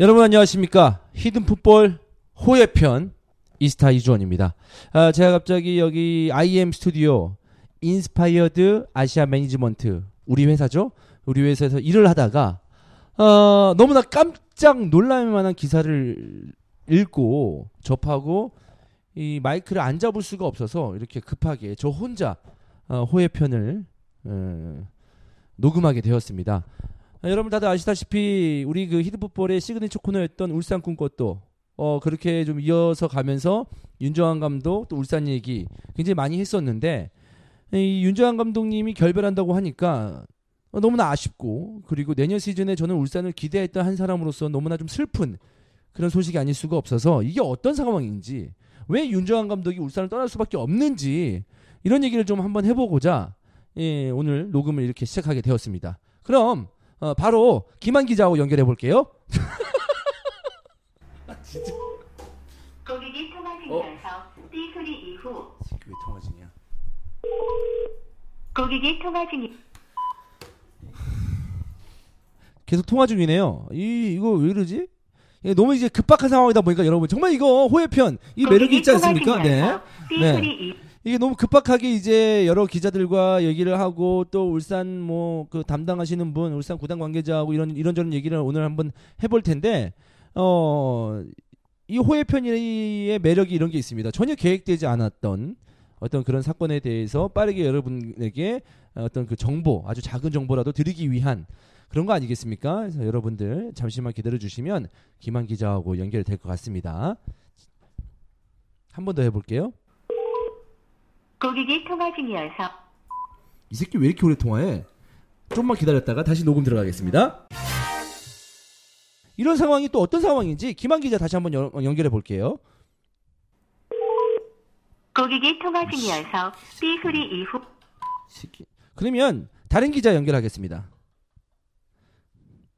여러분 안녕하십니까? 히든 풋볼 호외편 이스타 이주헌입니다. 아, 제가 갑자기 여기 IAM 스튜디오 Inspired Asia Management 우리 회사죠? 우리 회사에서 일을 하다가 어, 너무나 깜짝 놀랄 만한 기사를 읽고 접하고 이 마이크를 안 잡을 수가 없어서 이렇게 급하게 저 혼자 어, 호외편을 어, 녹음하게 되었습니다. 아, 여러분 다들 아시다시피 우리 그 히든 풋볼의 시그니처 코너였던 울산 꿈꽃도 어 그렇게 좀 이어서 가면서 윤정환 감독 또 울산 얘기 굉장히 많이 했었는데 이 윤정환 감독님이 결별한다고 하니까 어, 너무나 아쉽고 그리고 내년 시즌에 저는 울산을 기대했던 한 사람으로서 너무나 좀 슬픈 그런 소식이 아닐 수가 없어서 이게 어떤 상황인지 왜 윤정환 감독이 울산을 떠날 수밖에 없는지 이런 얘기를 좀 한번 해보고자 예, 오늘 녹음을 이렇게 시작하게 되었습니다. 그럼 어, 바로 김한 기자하고 연결해 볼게요. 고객이 통화 중이어서 삐 소리 이후 왜 통화 중이야? 고객이 통화 중이 계속 통화 중이네요. 이 이거 왜 이러지? 너무 이제 급박한 상황이다 보니까 여러분 정말 이거 호혜편 이 매력이 있지 않습니까? 네. 삐 네. 이게 너무 급박하게 이제 여러 기자들과 얘기를 하고 또 울산 뭐 그 담당하시는 분, 울산 구단 관계자하고 이런 이런저런 얘기를 오늘 한번 해볼 텐데 어. 이 호혜편의 매력이 이런 게 있습니다. 전혀 계획되지 않았던 어떤 그런 사건에 대해서 빠르게 여러분에게 어떤 그 정보, 아주 작은 정보라도 드리기 위한 그런 거 아니겠습니까? 그래서 여러분들 잠시만 기다려 주시면 김한 기자하고 연결될 것 같습니다. 한 번 더 해볼게요. 고객이 통화 중이어서 이 새끼 왜 이렇게 오래 통화해? 좀만 기다렸다가 다시 녹음 들어가겠습니다. 이런 상황이 또 어떤 상황인지 김한 기자 다시 한번 연, 연결해 볼게요. 고객이 통화 중이어서 삐 소리 이후 새끼. 그러면 다른 기자 연결하겠습니다.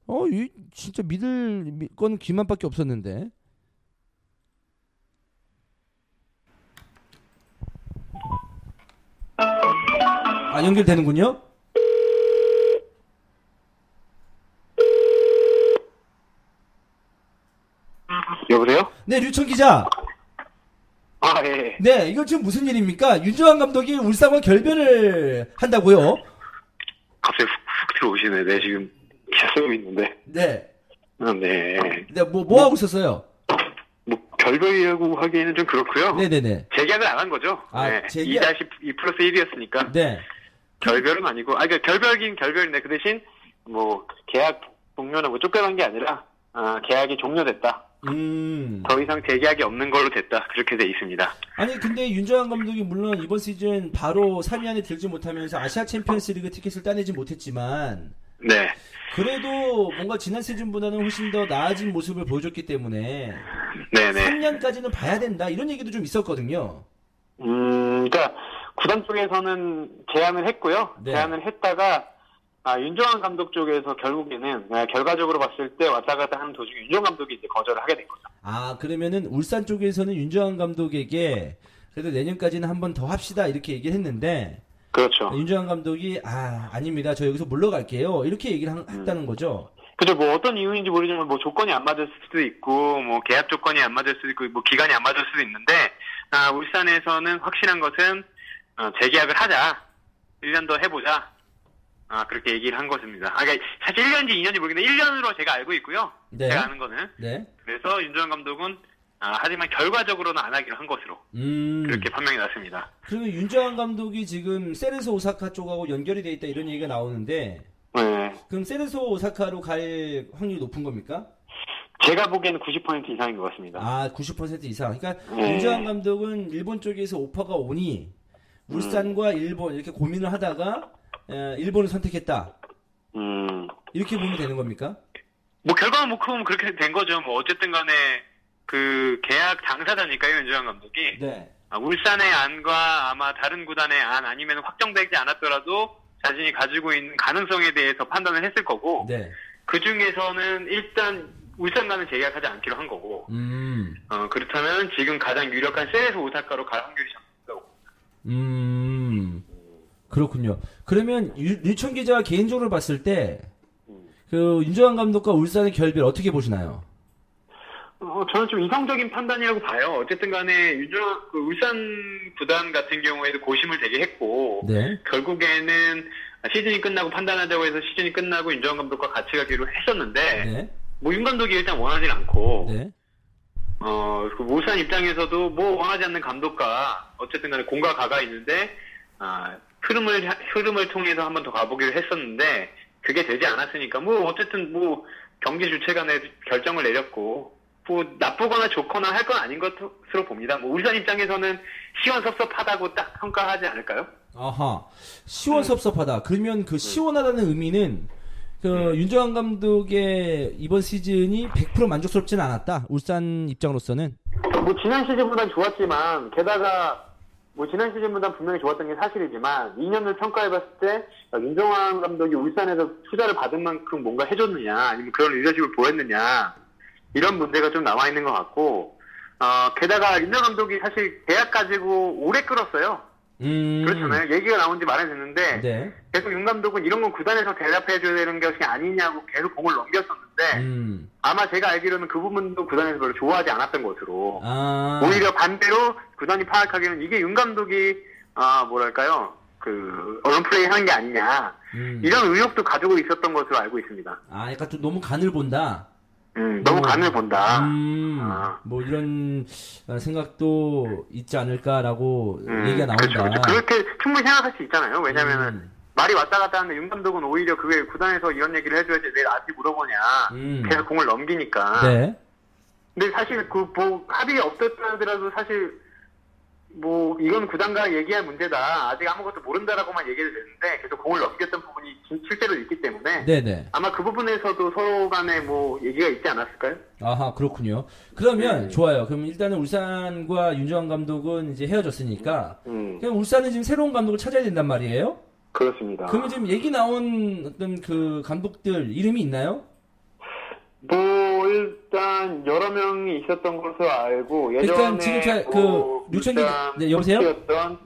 어, 이 진짜 믿을 미- 건 김한밖에 없었는데. 아 연결되는군요. 여보세요? 네 류청 기자. 아, 예. 네 이거 지금 무슨 일입니까? 윤정환 감독이 울산과 결별을 한다고요? 갑자기 훅, 훅 들어오시네. 네, 지금 기사 쓰고 있는데. 네. 아, 네. 네, 뭐, 뭐 하고 있었어요? 뭐, 결별이라고 하기에는 좀 그렇고요 네네네. 재계약을 안 한 거죠. 아, 네. 재계약- 2-2 플러스 1이었으니까. 네. 결별은 아니고, 아, 그러니까 결별긴 결별인데, 그 대신, 뭐, 계약 종료나 뭐 쫓겨난 게 아니라, 아, 계약이 종료됐다. 음. 더 이상 재계약이 없는 걸로 됐다. 그렇게 돼 있습니다. 아니, 근데 윤정환 감독이 물론 이번 시즌 바로 3위 안에 들지 못하면서 아시아 챔피언스 리그 티켓을 따내지 못했지만, 네. 그래도 뭔가 지난 시즌보다는 훨씬 더 나아진 모습을 보여줬기 때문에, 네네. 3년까지는 봐야 된다, 이런 얘기도 좀 있었거든요. 음, 그러니까 구단 쪽에서는 제안을 했고요. 네. 제안을 했다가 아, 윤정환 감독 쪽에서 결국에는 아, 결과적으로 봤을 때 왔다 갔다 하는 도중에 윤정 감독이 이제 거절을 하게 된 거죠. 아, 그러면은 울산 쪽에서는 윤정환 감독에게 그래도 내년까지는 한 번 더 합시다, 이렇게 얘기를 했는데, 그렇죠. 윤정환 감독이 아 아닙니다 저 여기서 물러갈게요 이렇게 얘기를 한- 했다는 거죠 그죠. 뭐 어떤 이유인지 모르지만 뭐 조건이 안 맞을 수도 있고 뭐 계약 조건이 안 맞을 수도 있고 뭐 기간이 안 맞을 수도 있는데 아, 울산에서는 확실한 것은 어, 재계약을 하자. 1년 더 해보자. 아, 그렇게 얘기를 한 것입니다. 아, 그러니까 사실 1년인지 2년인지 모르겠는데 1년으로 제가 알고 있고요. 네. 제가 아는 거는. 네 그래서 윤정환 감독은 아, 하지만 결과적으로는 안 하기로 한 것으로 음. 그렇게 판명이 났습니다. 그리고 윤정환 감독이 지금 세레소 오사카 쪽하고 연결이 돼 있다 이런 얘기가 나오는데 네. 그럼 세레소 오사카로 갈 확률이 높은 겁니까? 제가 보기에는 90% 이상인 것 같습니다. 아, 90% 이상. 그러니까 네. 윤정환 감독은 일본 쪽에서 오퍼가 오니 울산과 일본 이렇게 고민을 하다가 에, 일본을 선택했다. 음, 이렇게 보면 되는 겁니까? 뭐 결과만 놓고 보면 그렇게 된 거죠. 뭐 어쨌든 간에 그 계약 당사자니까요, 윤주환 감독이. 네. 아, 울산의 안과 아마 다른 구단의 안 아니면 확정되지 않았더라도 자신이 가지고 있는 가능성에 대해서 판단을 했을 거고 네. 그 중에서는 일단 울산과는 재계약하지 않기로 한 거고 음. 어, 그렇다면 지금 가장 유력한 셀에서 오사카로 갈 확률이 음. 그렇군요. 그러면 유, 류청 기자가 개인적으로 봤을 때, 그, 윤정환 감독과 울산의 결별 어떻게 보시나요? 어, 저는 좀 이성적인 판단이라고 봐요. 어쨌든 간에 유정, 그 울산 구단 같은 경우에도 고심을 되게 했고, 네. 결국에는 시즌이 끝나고 판단하자고 해서 시즌이 끝나고 윤정환 감독과 같이 가기로 했었는데, 네. 뭐윤 감독이 일단 원하진 않고, 네. 어, 그 울산 입장에서도 뭐 원하지 않는 감독과 어쨌든 간에 공과 가가 있는데, 아, 흐름을, 흐름을 통해서 한 번 더 가보기로 했었는데, 그게 되지 않았으니까, 뭐, 어쨌든 뭐, 경기 주체 간에 결정을 내렸고, 뭐, 나쁘거나 좋거나 할 건 아닌 것으로 봅니다. 뭐, 울산 입장에서는 시원섭섭하다고 딱 평가하지 않을까요? 아하. 시원섭섭하다. 그러면 그 시원하다는 의미는, 그, 윤정환 감독의 이번 시즌이 100% 만족스럽지는 않았다. 울산 입장으로서는. 뭐 지난 시즌보단 좋았지만 게다가 뭐 지난 시즌보다 분명히 좋았던 게 사실이지만 2년을 평가해봤을 때 윤정환 감독이 울산에서 투자를 받은 만큼 뭔가 해줬느냐 아니면 그런 리더십을 보였느냐 이런 문제가 좀 남아 있는 것 같고 어 게다가 윤정 감독이 사실 계약 가지고 오래 끌었어요. 음. 그렇잖아요. 얘기가 나온 지 됐는데 네. 계속 윤 감독은 이런 건 구단에서 대답해 줘야 되는 것이 아니냐고 계속 공을 넘겼었는데 음. 아마 제가 알기로는 그 부분도 구단에서 별로 좋아하지 않았던 것으로 아. 오히려 반대로 구단이 파악하기에는 이게 윤 감독이 아 뭐랄까요 그 언론 플레이 하는 게 아니냐 음. 이런 의혹도 가지고 있었던 것으로 알고 있습니다. 아, 약간 좀 너무 간을 본다. 음, 너무 어. 간을 본다. 음, 아. 뭐 이런 어, 생각도 있지 않을까라고 음, 얘기가 나온다. 그렇죠, 그렇죠. 그렇게 충분히 생각할 수 있잖아요. 왜냐면은 음. 말이 왔다 갔다 하는데 윤 감독은 오히려 그게 구단에서 이런 얘기를 해줘야지 왜 나한테 물어보냐. 음. 계속 공을 넘기니까. 네. 근데 사실 그 뭐 합의가 없었다 하더라도 사실 뭐 이건 구단과 얘기할 문제다. 아직 아무것도 모른다라고만 얘기를 했는데 계속 공을 넘겼던 부분이 진- 실제로 있기 때문에 네네. 아마 그 부분에서도 서로 간에 뭐 얘기가 있지 않았을까요? 아하, 그렇군요. 그러면 네. 좋아요. 그럼 일단은 울산과 윤정환 감독은 이제 헤어졌으니까 음, 그럼 울산은 지금 새로운 감독을 찾아야 된단 말이에요? 그렇습니다. 그러면 지금 얘기 나온 어떤 그 감독들 이름이 있나요? 뭐 일단 여러 명이 있었던 것으로 알고 예전에 일단 지금 자- 그뭐 류천기- 울산 네, 여보세요?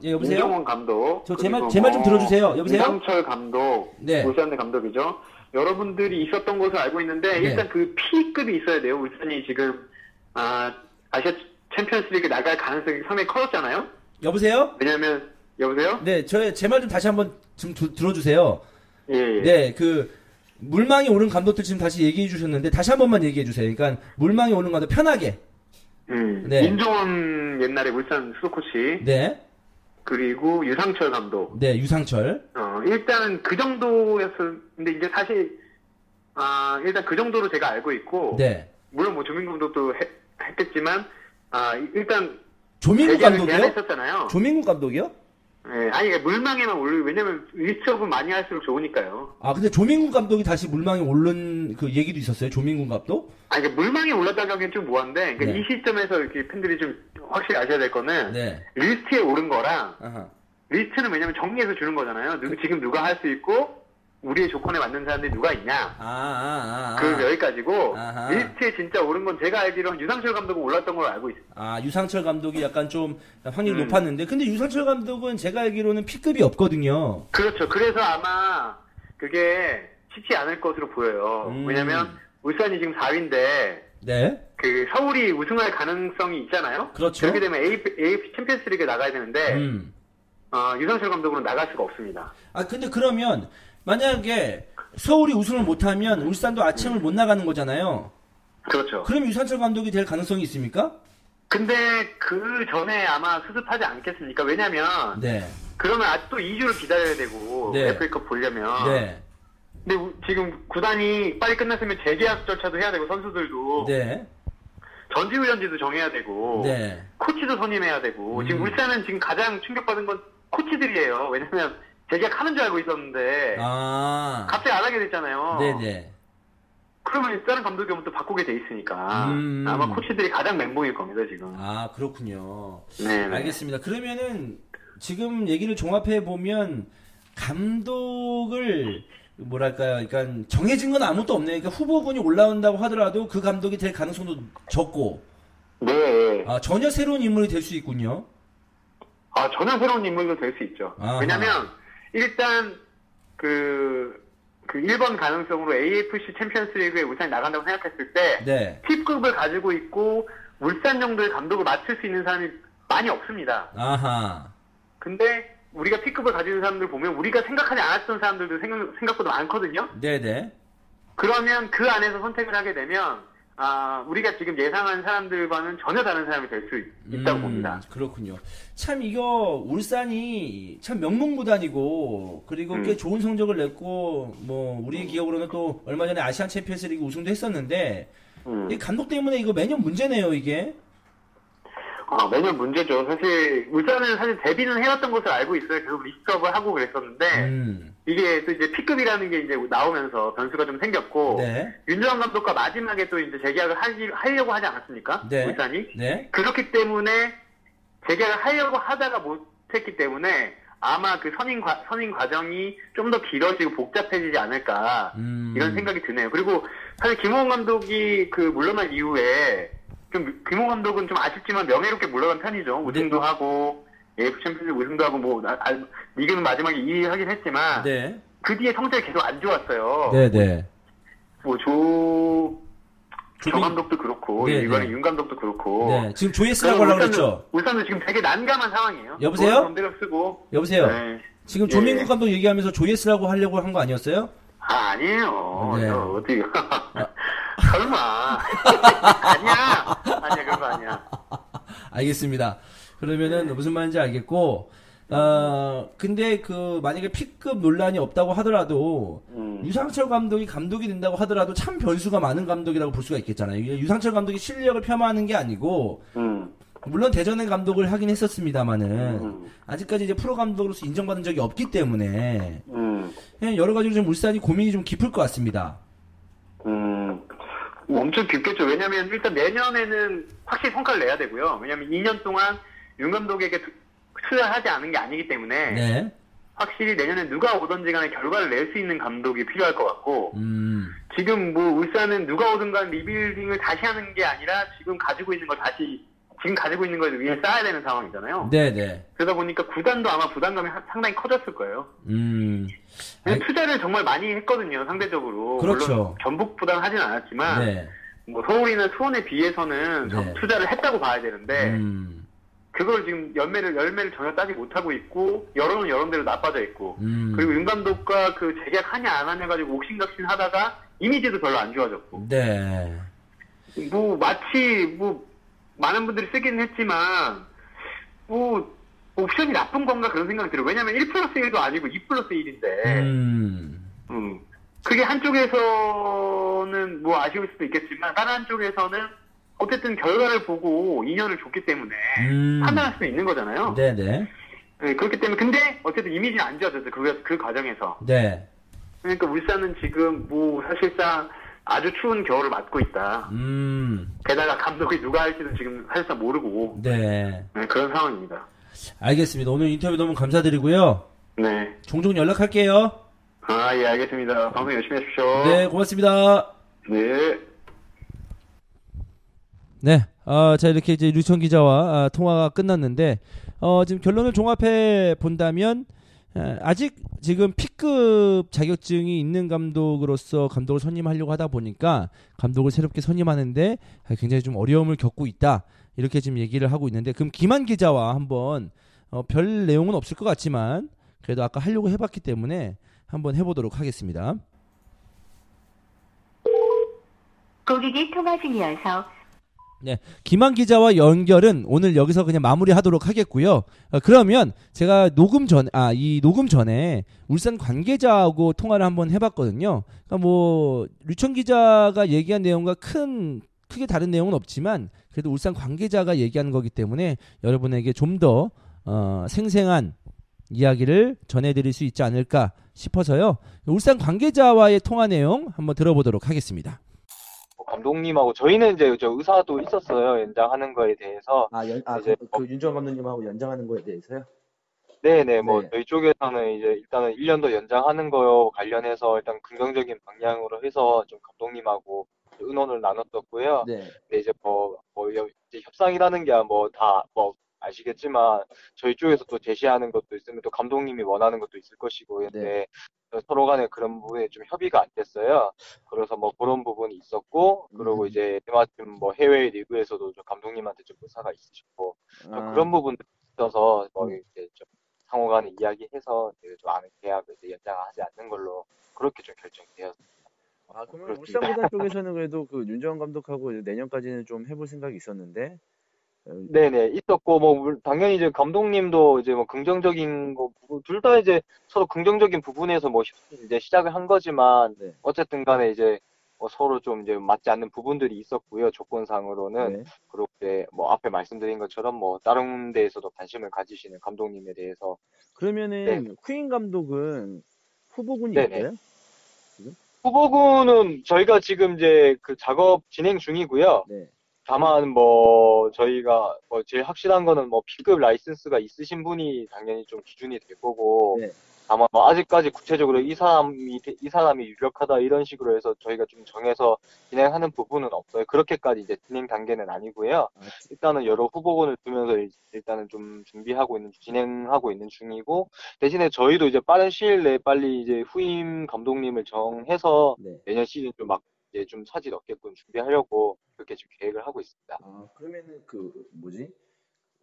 예, 여보세요? 임정원 감독 저 제 말- 그리고 제말좀 뭐 들어주세요. 여보세요? 이상철 감독 네. 울산의 감독이죠. 여러분들이 있었던 것으로 알고 있는데 네. 일단 그 P급이 있어야 돼요. 울산이 지금 아, 아시아 챔피언스리그 나갈 가능성이 상당히 커졌잖아요. 여보세요? 왜냐하면 여보세요? 네, 저의 제말 좀 다시 한번 좀 두- 들어주세요. 예, 예. 네, 그 물망이 오른 감독들 지금 다시 얘기해 주셨는데 다시 한 번만 얘기해 주세요. 그러니까 물망이 오른 감독 편하게. 음, 네. 임종원 옛날에 울산 수도 코치 네, 그리고 유상철 감독 네 유상철. 어, 일단 그 정도였는데 이제 사실 아 일단 그 정도로 제가 알고 있고 네, 물론 뭐 조민 감독도 했, 했겠지만 아 일단 조민구 대결을 감독이요? 조민구 감독이요? 예, 아니 물망에만 올리 왜냐면 리스업은 많이 할수록 좋으니까요. 아 근데 조민구 감독이 다시 물망에 오른 그 얘기도 있었어요. 조민구 감독? 아니 그러니까 물망에 올랐다고 하기엔 좀 뭐한데 그러니까 네. 이 시점에서 이렇게 팬들이 좀 확실히 아셔야 될 거는 네. 리스트에 오른 거랑 아하. 리스트는 왜냐면 정리해서 주는 거잖아요. 누, 지금 누가 할 수 있고 우리의 조건에 맞는 사람들이 누가 있냐. 아, 아, 아. 아. 그 여기까지고 아하. 리스트에 진짜 오른 건 제가 알기로는 유상철 감독은 올랐던 걸로 알고 있어요. 아, 유상철 감독이 약간 좀 확률이 음. 높았는데 근데 유상철 감독은 제가 알기로는 P급이 없거든요. 그렇죠. 그래서 아마 그게 쉽지 않을 것으로 보여요. 음. 왜냐면 울산이 지금 4위인데 네. 그 서울이 우승할 가능성이 있잖아요. 그렇죠. 그렇게 되면 AF, AF 챔피언스리그에 나가야 되는데 음. 어, 유상철 감독으로는 나갈 수가 없습니다. 아 근데 그러면 만약에 서울이 우승을 못하면 울산도 아침을 못 나가는 거잖아요. 그렇죠. 그럼 유상철 감독이 될 가능성이 있습니까? 근데 그 전에 아마 수습하지 않겠습니까? 왜냐면 네. 그러면 아직도 2주를 기다려야 되고 네. FA컵 보려면 네. 근데 우- 지금 구단이 빨리 끝났으면 재계약 절차도 해야 되고 선수들도 네. 전지훈련지도 정해야 되고 네. 코치도 선임해야 되고 지금 음. 울산은 지금 가장 충격받은 건 코치들이에요. 왜냐면 재계약하는 줄 알고 있었는데 아, 갑자기 안 하게 됐잖아요. 네네. 그러면 다른 감독이 오면 또 바꾸게 돼 있으니까 음. 아마 코치들이 가장 멘붕일 겁니다 지금. 아, 그렇군요. 네. 네. 알겠습니다. 그러면은 지금 얘기를 종합해 보면 감독을 뭐랄까요? 그러니까 정해진 건 아무것도 없네요. 그러니까 후보군이 올라온다고 하더라도 그 감독이 될 가능성도 적고 네. 아, 전혀 새로운 인물이 될 수 있군요. 아 전혀 새로운 인물도 될 수 있죠. 아하. 왜냐면 일단 그, 그 1번 가능성으로 AFC 챔피언스 리그에 울산이 나간다고 생각했을 때 네. 팁급을 가지고 있고 울산 정도의 감독을 맡을 수 있는 사람이 많이 없습니다. 아하. 근데 우리가 T급을 가지는 사람들 보면 우리가 생각하지 않았던 사람들도 생각, 생각보다 많거든요. 네네. 그러면 그 안에서 선택을 하게 되면 아 우리가 지금 예상한 사람들과는 전혀 다른 사람이 될 수 있다고 음, 봅니다. 그렇군요. 참 이거 울산이 참 명문구단이고 그리고 꽤 음. 좋은 성적을 냈고 뭐 우리 기억으로는 또 얼마 전에 아시안 챔피언스리그 우승도 했었는데 음. 이 감독 때문에 이거 매년 문제네요 이게. 아, 매년 문제죠. 사실 울산은 사실 데뷔는 해왔던 것을 알고 있어요. 계속 리스트업을 하고 그랬었는데 음. 이게 또 이제 P급이라는 게 이제 나오면서 변수가 좀 생겼고 네. 윤정환 감독과 마지막에 또 이제 재계약을 하시, 하려고 하지 않았습니까? 네. 울산이 네. 그렇기 때문에 재계약을 하려고 하다가 못했기 때문에 아마 그 선임 과, 선임 과정이 좀 더 길어지고 복잡해지지 않을까 음. 이런 생각이 드네요. 그리고 사실 김호곤 감독이 그 물러난 이후에 좀 김호곤 감독은 좀 아쉽지만 명예롭게 물러간 편이죠. 우승도 하고 AFC 챔피언스 우승도 하고 뭐 나- 아, 리그는 마지막에 2위 하긴 했지만 네. 그 뒤에 성적이 계속 안 좋았어요. 네네. 뭐조 조 감독도 그렇고 네, 이번에 네. 윤 감독도 그렇고 네. 지금 조예스라고 하려고 그랬죠. 울산은 지금 되게 난감한 상황이에요. 여보세요? 맘대로 쓰고. 여보세요. 네. 지금 예. 조민국 감독 얘기하면서 조예스라고 하려고 한 거 아니었어요? 아, 아니에요. 네. 저 어디. 설마. 아니야. 아니야, 그런 거 아니야. 알겠습니다. 그러면은 무슨 말인지 알겠고, 어, 근데 그, 만약에 P급 논란이 없다고 하더라도, 음. 유상철 감독이 감독이 된다고 하더라도 참 변수가 많은 감독이라고 볼 수가 있겠잖아요. 유상철 감독이 실력을 폄하하는 게 아니고, 음. 물론 대전의 감독을 하긴 했었습니다만은, 음. 아직까지 이제 프로 감독으로서 인정받은 적이 없기 때문에, 음. 그냥 여러 가지로 좀 울산이 고민이 좀 깊을 것 같습니다. 음. 엄청 깊겠죠. 왜냐면 일단 내년에는 확실히 성과를 내야 되고요. 왜냐면 2년 동안 윤 감독에게 투- 투자하지 않은 게 아니기 때문에 네. 확실히 내년에 누가 오든지 간에 결과를 낼 수 있는 감독이 필요할 것 같고 음, 지금 뭐 울산은 누가 오든 간 리빌딩을 다시 하는 게 아니라 지금 가지고 있는 걸 다시 지금 가지고 있는 걸 위해 쌓아야 되는 상황이잖아요. 네네. 그러다 보니까 구단도 아마 부담감이 하- 상당히 커졌을 거예요. 음, 아이- 투자를 정말 많이 했거든요, 상대적으로. 그렇죠. 물론 전북보다는 하진 않았지만 네. 뭐 서울이나 수원에 비해서는 저- 네. 투자를 했다고 봐야 되는데 음, 그걸 지금 열매를 열매를 전혀 따지 못하고 있고 여론은 여론대로 나빠져 있고 음. 그리고 윤 감독과 그 재계약하냐 안 하냐 가지고 옥신각신 하다가 이미지도 별로 안 좋아졌고 네. 뭐 마치 뭐 많은 분들이 쓰기는 했지만 뭐 옵션이 나쁜 건가 그런 생각이 들어요. 왜냐면 1 플러스 1도 아니고 2 플러스 1인데 음, 음. 그게 한쪽에서는 뭐 아쉬울 수도 있겠지만 다른 한쪽에서는 어쨌든 결과를 보고 2년을 줬기 때문에 음. 판단할 수 있는 거잖아요. 네네. 네, 그렇기 때문에 근데 어쨌든 이미지는 안 좋아졌어요. 그, 그 과정에서. 네. 그러니까 울산은 지금 뭐 사실상 아주 추운 겨울을 맞고 있다. 음, 게다가 감독이 누가 할지는 지금 사실상 모르고 네. 네, 그런 상황입니다. 알겠습니다. 오늘 인터뷰 너무 감사드리고요. 네. 종종 연락할게요. 아, 예, 알겠습니다. 방송 열심히 하십시오. 네, 고맙습니다. 네. 네. 아, 자, 이렇게 이제 류천 기자와 아, 통화가 끝났는데, 어, 지금 결론을 종합해 본다면, 아, 아직 지금 P급 자격증이 있는 감독으로서 감독을 선임하려고 하다 보니까 감독을 새롭게 선임하는데 굉장히 좀 어려움을 겪고 있다. 이렇게 지금 얘기를 하고 있는데, 그럼 김한 기자와 한번, 어, 별 내용은 없을 것 같지만, 그래도 아까 하려고 해봤기 때문에 한번 해보도록 하겠습니다. 고객이 통화 중이어서 네, 김한 기자와 연결은 오늘 여기서 그냥 마무리하도록 하겠고요. 어, 그러면 제가 녹음 전, 아, 이 녹음 전에 울산 관계자하고 통화를 한번 해봤거든요. 그러니까 뭐 류청 기자가 얘기한 내용과 큰 크게 다른 내용은 없지만 그래도 울산 관계자가 얘기하는 거기 때문에 여러분에게 좀더 어, 생생한 이야기를 전해드릴 수 있지 않을까 싶어서요. 울산 관계자와의 통화 내용 한번 들어보도록 하겠습니다. 뭐 감독님하고 저희는 이제 저 의사도 있었어요 연장하는 거에 대해서 아, 연, 아 이제 그, 그 윤정 감독님하고 연장하는 거에 대해서요? 네네 뭐 네. 저희 쪽에서는 이제 일단은 1년 더 연장하는 거요 관련해서 일단 긍정적인 방향으로 해서 좀 감독님하고 의논을 나눴었고요. 네. 근데 이제 뭐, 뭐 여- 이제 협상이라는 게 뭐 다뭐 아시겠지만 저희 쪽에서 또 제시하는 것도 있으면 또 감독님이 원하는 것도 있을 것이고 근데 서로 간에 그런 부분에 좀 협의가 안 됐어요. 그래서 뭐 그런 부분이 있었고 그리고 음. 이제 때마침 뭐 해외 리그에서도 좀 감독님한테 좀 의사가 있으셨고 좀 아, 그런 부분도 있어서 뭐 음. 이제 좀 상호 간에 이야기해서 이제 좀 아는 계약을 이제 연장하지 않는 걸로 그렇게 좀 결정이 되었습니다. 아, 그러면. 울산구단 쪽에서는 그래도 그 윤정 감독하고 내년까지는 좀 해볼 생각이 있었는데 어, 네네 있었고 뭐 물- 당연히 이제 감독님도 이제 뭐 긍정적인 거 둘 다 이제 서로 긍정적인 부분에서 뭐 시- 이제 시작을 한 거지만 네. 어쨌든 간에 이제 뭐 서로 좀 이제 맞지 않는 부분들이 있었고요 조건상으로는 네. 그리고 이제 뭐 앞에 말씀드린 것처럼 뭐 다른 데에서도 관심을 가지시는 감독님에 대해서 그러면은 쿠인 감독은 후보군이 네네. 있어요? 후보군은 저희가 지금 이제 그 작업 진행 중이고요. 네. 다만 뭐 저희가 뭐 제일 확실한 거는 뭐 P급 라이센스가 있으신 분이 당연히 좀 기준이 될 거고 네. 다만 뭐 아직까지 구체적으로 이 사람이 이 사람이 유력하다 이런 식으로 해서 저희가 좀 정해서 진행하는 부분은 없어요. 그렇게까지 이제 진행 단계는 아니고요. 아, 일단은 여러 후보군을 두면서 일- 일단은 좀 준비하고 있는 진행하고 있는 중이고 대신에 저희도 이제 빠른 시일 내에 빨리 이제 후임 감독님을 정해서 네. 내년 시즌 좀막 이제 좀 차질 없게끔 준비하려고 그렇게 지금 계획을 하고 있습니다. 아, 그러면은 그 뭐지?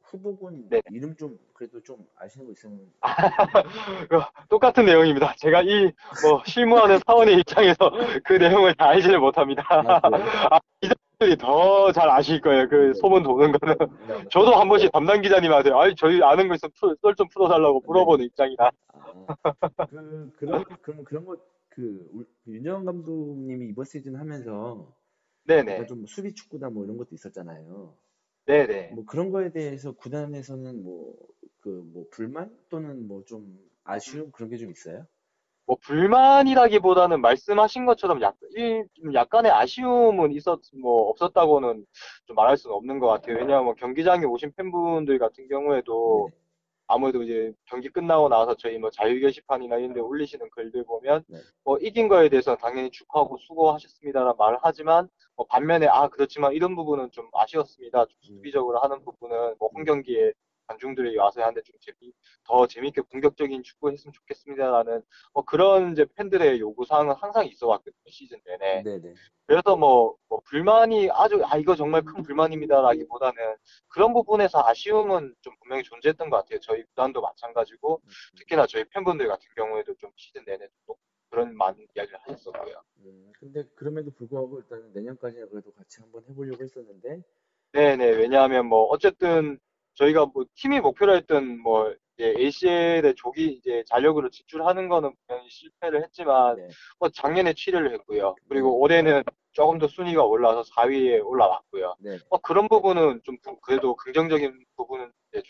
후보군 네네. 이름 좀 그래도 좀 아시는 거 있으면 똑같은 내용입니다. 제가 이 뭐 실무하는 사원의 입장에서 그 내용을 다 알지를 못합니다. 아? 아, 기자들이 더 잘 아실 거예요. 그 소문 도는 거는. 저도 한 번씩 담당 기자님한테 아니 저희 아는 거 있으면 썰좀 풀어달라고 물어보는 입장이라. 아, 그 그런 그럼 그런 거 그 윤정 감독님이 이번 시즌 하면서 네네. 약간 좀 수비 축구다 뭐 이런 것도 있었잖아요. 네네. 뭐 그런 거에 대해서 구단에서는 뭐 그 뭐 불만 또는 뭐 좀 아쉬움 그런 게 좀 있어요? 뭐 불만이라기보다는 말씀하신 것처럼 약, 약간의 아쉬움은 있었, 뭐 없었다고는 좀 말할 수는 없는 것 같아요. 왜냐하면 경기장에 오신 팬분들 같은 경우에도 네. 아무래도 이제 경기 끝나고 나서 저희 뭐 자유 게시판이나 이런 데 올리시는 글들 보면 네. 뭐 이긴 거에 대해서 당연히 축하하고 수고하셨습니다라는 말을 하지만 뭐 반면에 아 그렇지만 이런 부분은 좀 아쉬웠습니다. 좀 음. 수비적으로 하는 부분은 뭐 홈 경기에 관중들이 와서 하는데 좀 재미 더 재밌게 공격적인 축구 했으면 좋겠습니다라는 뭐 그런 이제 팬들의 요구 사항은 항상 있어 왔거든요 시즌 내내. 네네. 그래서 뭐, 뭐 불만이 아주 아 이거 정말 큰 불만입니다라기보다는 그런 부분에서 아쉬움은 좀 분명히 존재했던 것 같아요. 저희 구단도 마찬가지고 특히나 저희 팬분들 같은 경우에도 좀 시즌 내내 또 그런 많은 이야기를 하셨었고요. 음, 근데 그럼에도 불구하고 일단은 내년까지는 그래도 같이 한번 해보려고 했었는데 네네 왜냐하면 뭐 어쨌든 저희가 뭐 팀이 목표로 했던 뭐 이제 ACL의 조기 이제 자력으로 진출하는 거는 분명히 실패를 했지만 네. 뭐 작년에 7위를 했고요. 네. 그리고 올해는 조금 더 순위가 올라서 4위에 올라왔고요. 네. 뭐 그런 부분은 좀 부- 그래도 긍정적인 부분은 이제,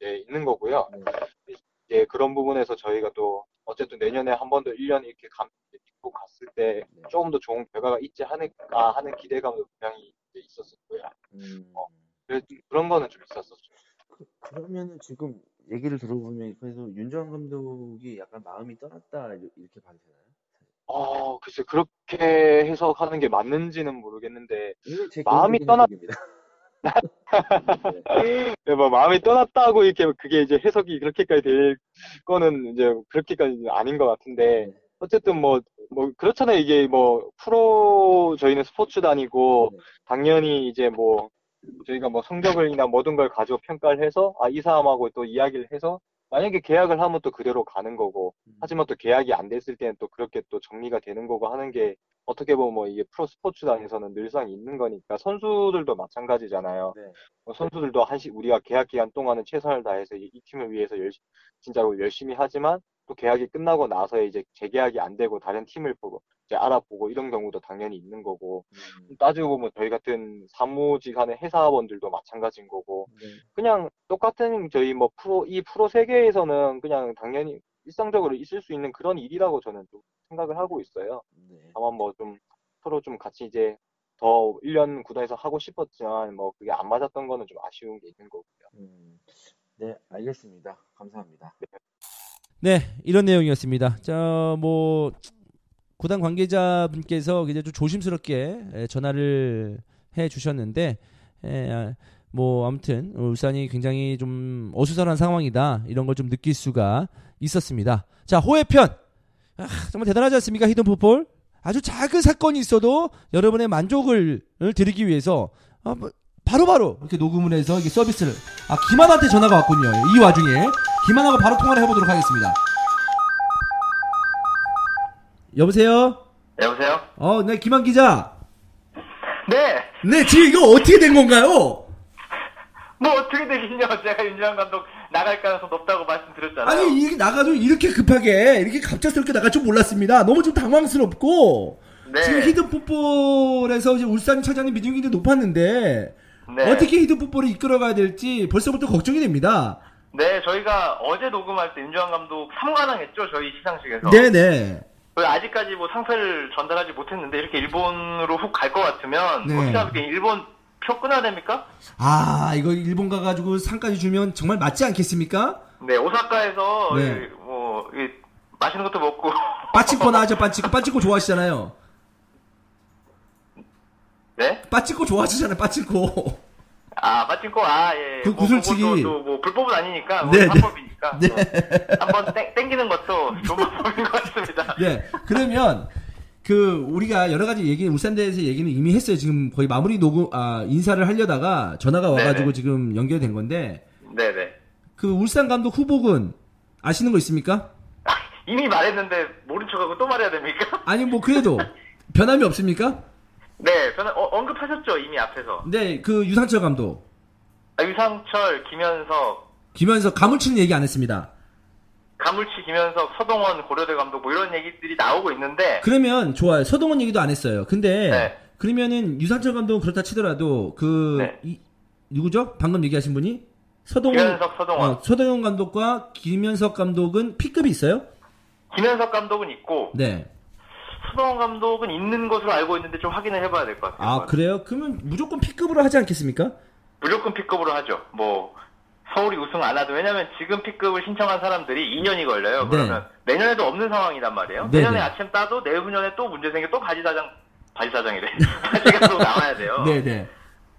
이제 있는 거고요. 네. 이제 그런 부분에서 저희가 또 어쨌든 내년에 한 번 더 1년 이렇게 감, 믿고 갔을 때 네. 조금 더 좋은 결과가 있지 않을까 하는 기대감도 분명히 있었었고요. 음, 어. 그래서 그런 거는 좀 있었었죠. 그, 그러면은 지금 얘기를 들어보면 그래서 윤정 감독이 약간 마음이 떠났다 이렇- 이렇게 봐도 되나요? 어, 글쎄 그렇게 해석하는 게 맞는지는 모르겠는데 마음이 떠났-. 네, 뭐 마음이 떠났다고 이렇게 그게 이제 해석이 그렇게까지 될 거는 이제 그렇게까지는 아닌 것 같은데 네. 어쨌든 뭐, 뭐, 그렇잖아요. 이게 뭐, 프로, 저희는 스포츠단이고, 네. 당연히 이제 뭐, 저희가 뭐 성적을이나 모든 걸 가지고 평가를 해서, 아, 이 사람하고 또 이야기를 해서, 만약에 계약을 하면 또 그대로 가는 거고, 음. 하지만 또 계약이 안 됐을 때는 또 그렇게 또 정리가 되는 거고 하는 게, 어떻게 보면 뭐 이게 프로 스포츠단에서는 늘상 있는 거니까, 선수들도 마찬가지잖아요. 네. 뭐 선수들도 한시, 우리가 계약 기간 동안은 최선을 다해서 이, 이 팀을 위해서 열, 진짜로 열심히 하지만, 또 계약이 끝나고 나서 이제 재계약이 안 되고 다른 팀을 보고 이제 알아보고 이런 경우도 당연히 있는 거고 음, 따지고 보면 저희 같은 사무직 하는 회사원들도 마찬가지인 거고 네. 그냥 똑같은 저희 뭐 프로 이 프로 세계에서는 그냥 당연히 일상적으로 있을 수 있는 그런 일이라고 저는 좀 생각을 하고 있어요. 네. 다만 뭐 좀 서로 좀 같이 이제 더 1년 구단에서 하고 싶었지만 뭐 그게 안 맞았던 거는 좀 아쉬운 게 있는 거고요. 음, 네, 알겠습니다. 감사합니다. 네, 이런 내용이었습니다. 자, 뭐 구단 관계자분께서 이제 좀 조심스럽게 에, 전화를 해 주셨는데 에, 아, 뭐 아무튼 울산이 굉장히 좀 어수선한 상황이다 이런 걸 좀 느낄 수가 있었습니다. 자, 호혜편 아, 정말 대단하지 않습니까? 히든 풋볼 아주 작은 사건이 있어도 여러분의 만족을 드리기 위해서 아, 뭐, 바로 바로 이렇게 녹음을 해서 이게 서비스를 아 김한한테 전화가 왔군요. 이 와중에 김한하고 바로 통화를 해보도록 하겠습니다. 여보세요? 여보세요? 어, 네 김환 기자. 네. 네 지금 이거 어떻게 된 건가요? 뭐 어떻게 되긴요. 제가 윤정환 감독 나갈 가능성 높다고 말씀드렸잖아요. 아니 이게 나가도 이렇게 급하게 이렇게 갑작스럽게 나갈 줄 몰랐습니다. 너무 좀 당황스럽고 네. 지금 히든 풋볼에서 이제 울산 차장님 비중이 굉장히 높았는데 네. 어떻게 히든 풋볼을 이끌어가야 될지 벌써부터 걱정이 됩니다. 네, 저희가 어제 녹음할 때 윤정환 감독 3관왕 했죠. 저희 시상식에서. 네네. 그 아직까지 뭐 상패를 전달하지 못했는데 이렇게 일본으로 훅 갈 것 같으면 네. 어떻게 하면 일본 표 끊어야 됩니까? 아 이거 일본 가가지고 상까지 주면 정말 맞지 않겠습니까? 네, 오사카에서 네. 이, 뭐 이, 맛있는 것도 먹고 빠찌코나 하죠 빠찌코 빠찌코 좋아하시잖아요. 네? 빠찌코 좋아하시잖아요 빠찌코. 아, 마침코 아 예. 그뭐 구슬치기. 그것도 또뭐 불법은 아니니까 뭐 네, 네. 합법이니까 네. 뭐 한번 땡, 땡기는 것도 좋은 방법인 것 같습니다. 네 그러면 그 우리가 여러 가지 얘기 울산 대에서 얘기는 이미 했어요. 지금 거의 마무리 녹음 아 인사를 하려다가 전화가 와가지고 네네. 지금 연결된 건데 네, 네. 그 울산 감독 후보군 아시는 거 있습니까? 아, 이미 말했는데 모른 척하고 또 말해야 됩니까? 아니 뭐 그래도 변함이 없습니까? 네, 저는 어, 언급하셨죠 이미 앞에서. 네 그 유상철 감독 아, 유상철, 김현석, 김현석 가물치는 얘기 안 했습니다. 가물치, 김현석, 서동원, 고려대 감독 뭐 이런 얘기들이 나오고 있는데 그러면 좋아요. 서동원 얘기도 안 했어요. 근데 네. 그러면은 유상철 감독은 그렇다 치더라도 그 네. 이- 누구죠? 방금 얘기하신 분이 서동원 김현석, 서동원. 어, 서동원 감독과 김현석 감독은 P급이 있어요? 김현석 감독은 있고 네. 서동원 감독은 있는 것으로 알고 있는데 좀 확인을 해봐야 될 것 같아요. 아 그래요? 그러면 무조건 P급으로 하지 않겠습니까? 무조건 P급으로 하죠. 뭐 서울이 우승 안 하도 왜냐면 지금 P급을 신청한 사람들이 2년이 걸려요. 네. 그러면 내년에도 없는 상황이란 말이에요. 네, 내년에 네. 아침 따도 내후년에 또 문제 생겨 또 바지사장 바지사장이래. 바지가 또 나와야 돼요. 네네.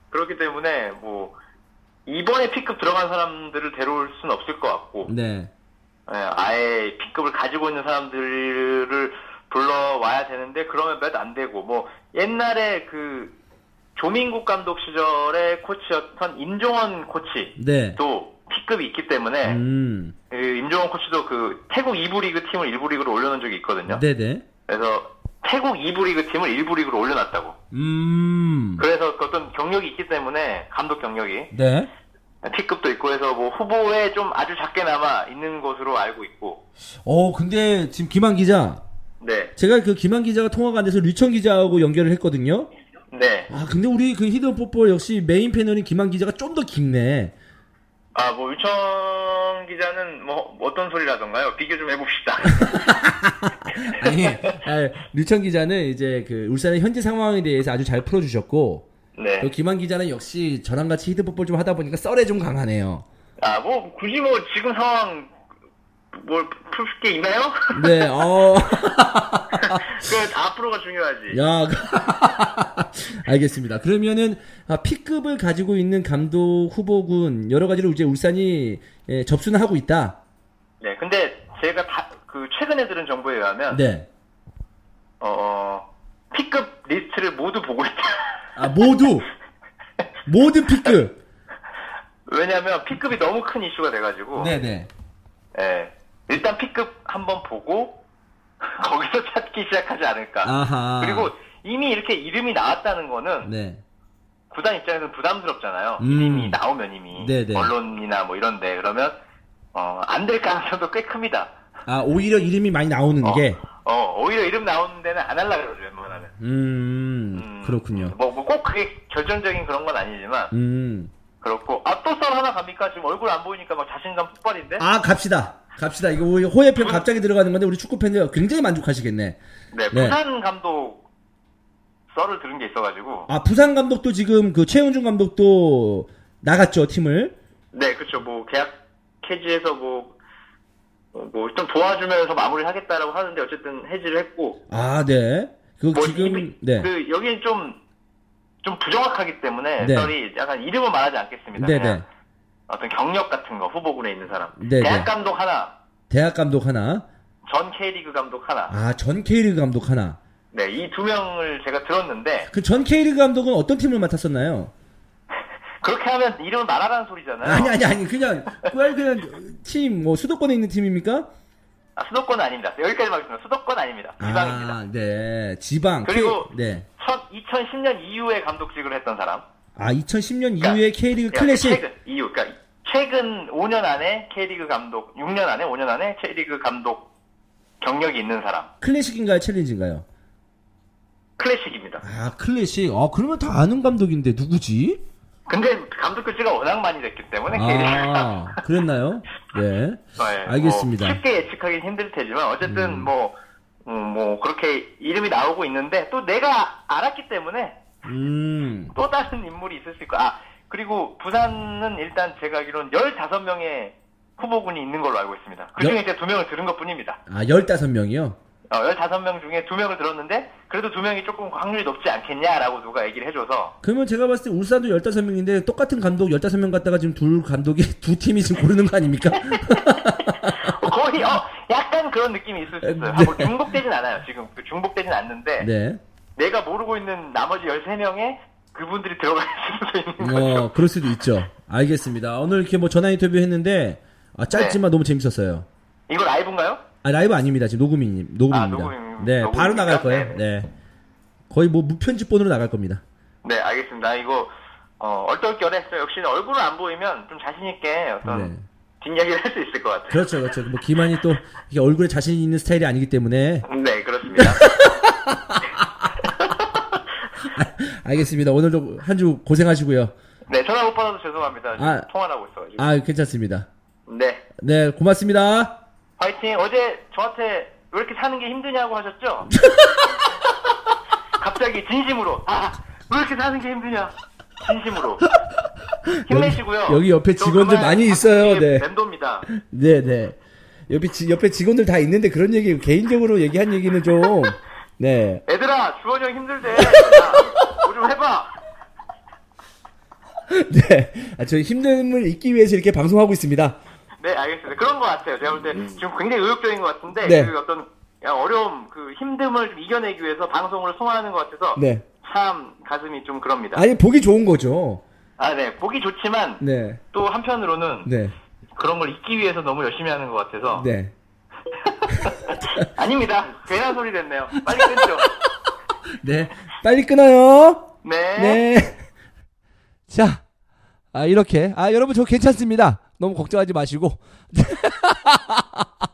그렇기 때문에 뭐 이번에 P급 들어간 사람들을 데려올 수는 없을 것 같고 네. 예, 아예 P급을 가지고 있는 사람들을 불러와야 되는데 그러면 몇 안 되고 뭐 옛날에 그 조민국 감독 시절에 코치였던 임종원 코치도 네. P급이 있기 때문에 음. 그 임종원 코치도 그 태국 2부 리그 팀을 1부 리그로 올려놓은 적이 있거든요. 네네. 그래서 태국 2부 리그 팀을 1부 리그로 올려놨다고. 음. 그래서 그 어떤 경력이 있기 때문에 감독 경력이 네. P급도 있고 해서 뭐 후보에 좀 아주 작게나마 있는 것으로 알고 있고. 어 근데 지금 김환 기자 네, 제가 그 김환 기자가 통화가 안 돼서 류청 기자하고 연결을 했거든요. 네. 아 근데 우리 그 히든 풋볼 역시 메인 패널인 김환 기자가 좀 더 깊네. 아, 뭐, 류청 기자는 뭐, 어떤 소리라던가요? 비교 좀 해봅시다. 아니, 아, 류청 기자는 이제 그 울산의 현재 상황에 대해서 아주 잘 풀어주셨고, 네. 또 김한 기자는 역시 저랑 같이 히든풋볼 좀 하다 보니까 썰에 좀 강하네요. 아, 뭐, 굳이 뭐, 지금 상황, 뭘, 풀 게 있나요? 네, 어, 그, 다 앞으로가 중요하지. 야, 알겠습니다. 그러면은 아, P급을 가지고 있는 감독 후보군 여러 가지로 이제 울산이 예, 접수는 하고 있다. 네, 근데 제가 다, 그, 최근에 들은 정보에 의하면, 네, 어, P급 리스트를 모두 보고 있다. 아 모두 모든 P급. 왜냐면, P급이 너무 큰 이슈가 돼가지고, 네, 네. 예, 일단 P급 한번 보고, 거기서 찾기 시작하지 않을까. 아하. 그리고 이미 이렇게 이름이 나왔다는 거는, 네, 구단 입장에서는 부담스럽잖아요. 음. 이름이 나오면 이미 네네. 언론이나 뭐 이런데 그러면 어, 안 될 가능성도 꽤 큽니다. 아 오히려 이름이 많이 나오는 어, 게 어, 오히려 이름 나오는 데는 안 하려고 그러죠, 웬만하면. 음, 음, 그렇군요. 뭐, 뭐꼭 그게 결정적인 그런 건 아니지만, 음. 그렇고. 아, 또 썰 하나 갑니까? 지금 얼굴 안 보이니까 막 자신감 폭발인데? 아, 갑시다. 갑시다. 이거 우리 호예편 갑자기 들어가는 건데 우리 축구 팬들 굉장히 만족하시겠네. 네, 네. 부산 감독 썰을 들은 게 있어가지고. 아, 부산 감독도 지금 그 최은중 감독도 나갔죠, 팀을. 네, 그쵸. 뭐, 계약 해지해서 뭐, 어, 뭐, 좀 도와주면서 마무리를 하겠다라고 하는데, 어쨌든 해지를 했고. 아, 네. 그거 뭐, 지금 이- 네. 그, 여기는 좀, 좀 부정확하기 때문에, 네. 썰이 약간 이름은 말하지 않겠습니다. 네, 그냥 네. 어떤 경력 같은 거, 후보군에 있는 사람. 네, 대학 네. 감독 하나, 대학 감독 하나. 전 K리그 감독 하나. 아, 전 K리그 감독 하나. 네, 이 두 명을 제가 들었는데, 그 전 K리그 감독은 어떤 팀을 맡았었나요? 그렇게 하면 이름은 말하라는 소리잖아요. 아니 아니 아니 그냥 그냥 그냥 팀 뭐 수도권에 있는 팀입니까? 아, 수도권은 아닙니다. 여기까지 하겠습니다. 수도권 아닙니다. 지방입니다. 아, 네. 지방. 그리고 K, 네. 첫 2010년 이후에 감독직을 했던 사람. 아, 2010년 그러니까, 이후에 K리그 클래식. 이후 그러니까 최근 5년 안에 K리그 감독 6년 안에 5년 안에 K리그 감독 경력이 있는 사람 클래식인가요? 챌린지인가요? 클래식입니다. 아, 클래식. 아, 그러면 다 아는 감독인데 누구지? 근데 감독 교체가 워낙 많이 됐기 때문에 아, 그랬나요? 네. 네, 알겠습니다. 뭐 쉽게 예측하기 힘들 테지만 어쨌든 음. 뭐, 음, 뭐 그렇게 이름이 나오고 있는데 또 내가 알았기 때문에 음. 또 다른 인물이 있을 수 있고 아 그리고 부산은 일단 제가 알기로는 15명의 후보군이 있는 걸로 알고 있습니다. 그 중에 열- 제가 두 명을 들은 것 뿐입니다. 아, 15명이요? 어, 15명 중에 두 명을 들었는데 그래도 두 명이 조금 확률이 높지 않겠냐라고 누가 얘기를 해줘서 그러면 제가 봤을 때 울산도 15명인데 똑같은 감독 15명 갖다가 지금 둘 감독이 두 팀이 지금 고르는 거 아닙니까? 어, 거의 어, 약간 그런 느낌이 있을 수 있어요. 아, 뭐 중복되진 않아요. 지금 그 중복되진 않는데 네. 내가 모르고 있는 나머지 13명에 그분들이 들어갈 수도 있는 거죠. 어, 그럴 수도 있죠. 알겠습니다. 오늘 이렇게 뭐 전화 인터뷰 했는데 아, 짧지만 너무 재밌었어요. 이거 라이브인가요? 아, 라이브 아닙니다. 지금 녹음이 녹음입니다. 아, 녹음, 네, 녹음입니까? 바로 나갈 거예요. 네. 네. 거의 뭐 무편집본으로 나갈 겁니다. 네, 알겠습니다. 이거 어, 얼떨결에 역시 얼굴을 안 보이면 좀 자신 있게 어떤 네. 뒷이야기를 할 수 있을 것 같아요. 그렇죠, 그렇죠. 뭐 기만이 또 이게 얼굴에 자신 있는 스타일이 아니기 때문에 네, 그렇습니다. 알겠습니다. 오늘도 한 주 고생하시고요. 네, 전화 못 받아도 죄송합니다. 아. 통화를 하고 있어가지고. 아, 괜찮습니다. 네, 네, 고맙습니다. 화이팅. 어제 저한테 왜 이렇게 사는 게 힘드냐고 하셨죠? 갑자기 진심으로 아, 왜 이렇게 사는 게 힘드냐? 진심으로. 힘내시고요. 여기 옆에 저 직원들 많이 있어요. 네. 멤버입니다. 네, 네. 옆에, 지- 옆에 직원들 다 있는데 그런 얘기, 개인적으로 얘기한 얘기는 좀, 네. 얘들아, 주원이 형 힘들대. 야, 뭐좀 해봐. 네. 아, 저 힘듦을 잊기 위해서 이렇게 방송하고 있습니다. 네, 알겠습니다. 그런 것 같아요. 제가 볼 때 지금 굉장히 의욕적인 것 같은데 네. 그 어떤 어려움, 그 힘듦을 좀 이겨내기 위해서 방송을 소화하는 것 같아서 네. 참 가슴이 좀 그럽니다. 아니, 보기 좋은 거죠. 아, 네, 보기 좋지만 네. 또 한편으로는 네. 그런 걸 잊기 위해서 너무 열심히 하는 것 같아서 네. 아닙니다. 괜한 소리 됐네요. 빨리 끊죠. 네. 빨리 끊어요. 네. 네. 자, 아, 이렇게. 아, 여러분, 저 괜찮습니다. 너무 걱정하지 마시고.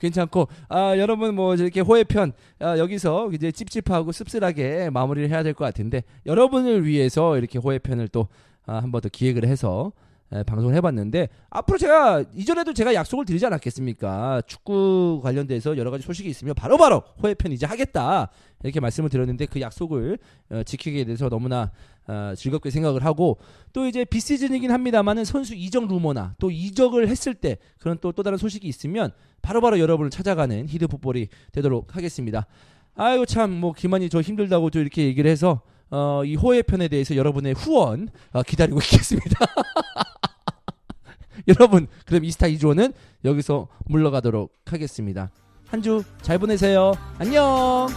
괜찮고, 아, 여러분, 뭐, 이렇게 호혜편, 아, 여기서 이제 찝찝하고 씁쓸하게 마무리를 해야 될 것 같은데, 여러분을 위해서 이렇게 호혜편을 또, 아, 한 번 더 기획을 해서, 에, 방송을 해봤는데, 앞으로 제가, 이전에도 제가 약속을 드리지 않았겠습니까? 축구 관련돼서 여러 가지 소식이 있으면 바로바로 호혜편 이제 하겠다. 이렇게 말씀을 드렸는데, 그 약속을 어, 지키게 돼서 너무나 어, 즐겁게 생각을 하고 또 이제 비시즌이긴 합니다만은 선수 이적 루머나 또 이적을 했을 때 그런 또또 다른 소식이 있으면 바로바로 여러분을 찾아가는 히드 풋볼이 되도록 하겠습니다. 아이고 참뭐 기만이 저 힘들다고 또 이렇게 얘기를 해서 어, 이 호의 편에 대해서 여러분의 후원 어, 기다리고 있겠습니다. 여러분 그럼 이스타 2조는 여기서 물러가도록 하겠습니다. 한 주 잘 보내세요. 안녕.